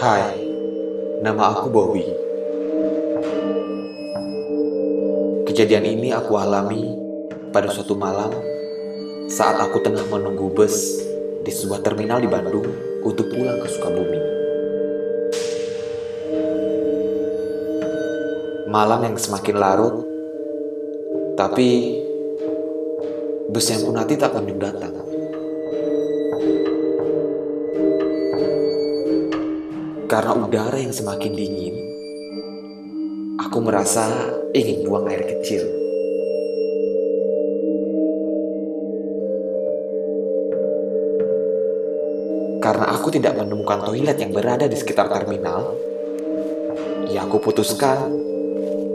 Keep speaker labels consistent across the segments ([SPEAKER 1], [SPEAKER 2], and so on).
[SPEAKER 1] Hai, nama aku Bobby. Kejadian ini aku alami pada suatu malam saat aku tengah menunggu bus di sebuah terminal di Bandung untuk pulang ke Sukabumi. Malam yang semakin larut, tapi bus yang kunanti tak kunjung datang. Karena udara yang semakin dingin, aku merasa ingin buang air kecil. Karena aku tidak menemukan toilet yang berada di sekitar terminal, ya aku putuskan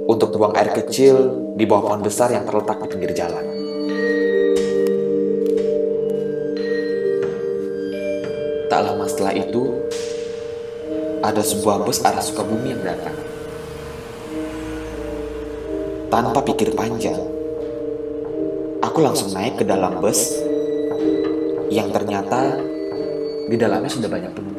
[SPEAKER 1] untuk buang air kecil di bawah pohon besar yang terletak di pinggir jalan. Tak lama setelah itu, ada sebuah bus arah Sukabumi yang datang. Tanpa pikir panjang, aku langsung naik ke dalam bus yang ternyata di dalamnya sudah banyak penumpang.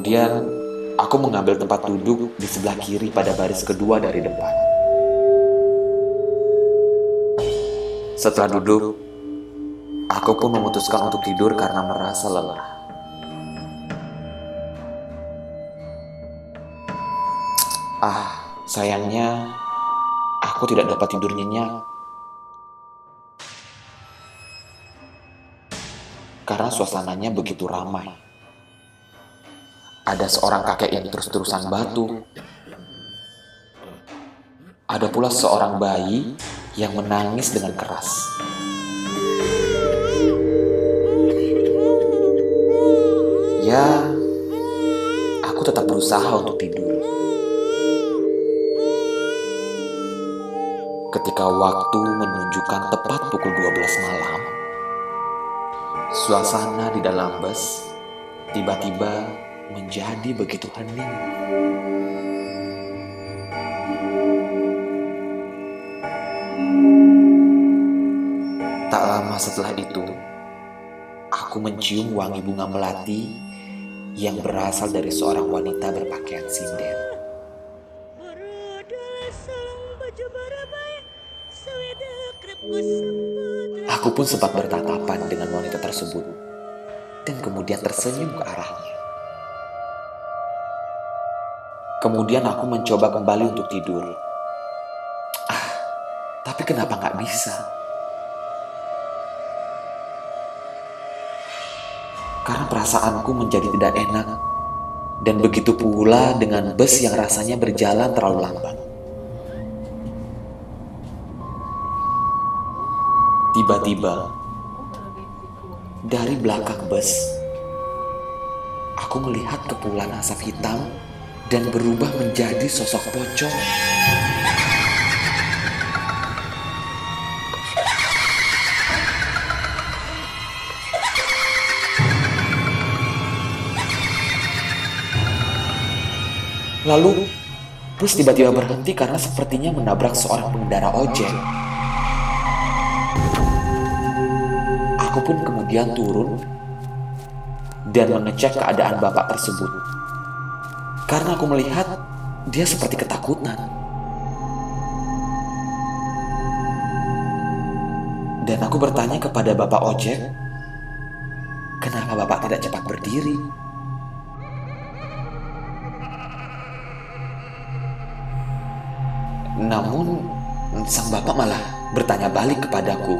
[SPEAKER 1] Kemudian, aku mengambil tempat duduk di sebelah kiri pada baris kedua dari depan. Setelah duduk, Aku pun memutuskan untuk tidur karena merasa lelah. Ah, sayangnya aku tidak dapat tidur nyenyak. Karena suasananya begitu ramai. Ada seorang kakek yang terus-terusan batu. Ada pula seorang bayi yang menangis dengan keras. Ya, aku tetap berusaha untuk tidur. Ketika waktu menunjukkan tepat pukul 12 malam, suasana di dalam bus tiba-tiba menjadi begitu hening. Tak lama setelah itu, aku mencium wangi bunga melati yang berasal dari seorang wanita berpakaian sinden. Aku pun sempat bertatapan dengan wanita tersebut dan kemudian tersenyum ke arahnya. Kemudian aku mencoba kembali untuk tidur. Ah, tapi kenapa nggak bisa? Karena perasaanku menjadi tidak enak. Dan begitu pula dengan bus yang rasanya berjalan terlalu lambat. Tiba-tiba, dari belakang bus, aku melihat kepulan asap hitam dan berubah menjadi sosok pocong. Lalu, bus tiba-tiba berhenti karena sepertinya menabrak seorang pengendara ojek. Aku pun kemudian turun dan mengecek keadaan bapak tersebut. Karena aku melihat dia seperti ketakutan. Dan aku bertanya kepada bapak ojek, kenapa bapak tidak cepat berdiri? Namun, sang bapak malah bertanya balik kepadaku.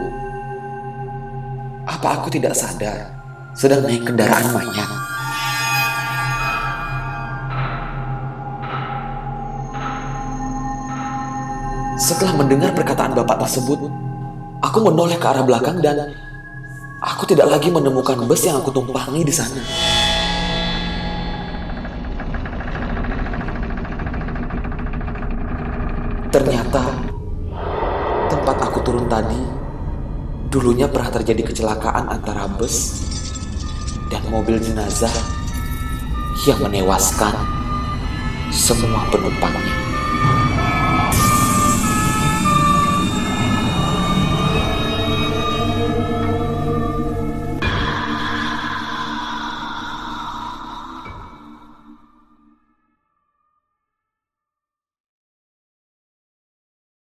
[SPEAKER 1] Apa aku tidak sadar sedang naik kendaraan mayat? Setelah mendengar perkataan bapak tersebut, aku menoleh ke arah belakang dan aku tidak lagi menemukan bus yang aku tumpangi di sana. Ternyata tempat aku turun tadi Dulunya pernah terjadi kecelakaan antara bus dan mobil jenazah yang menewaskan semua penumpangnya.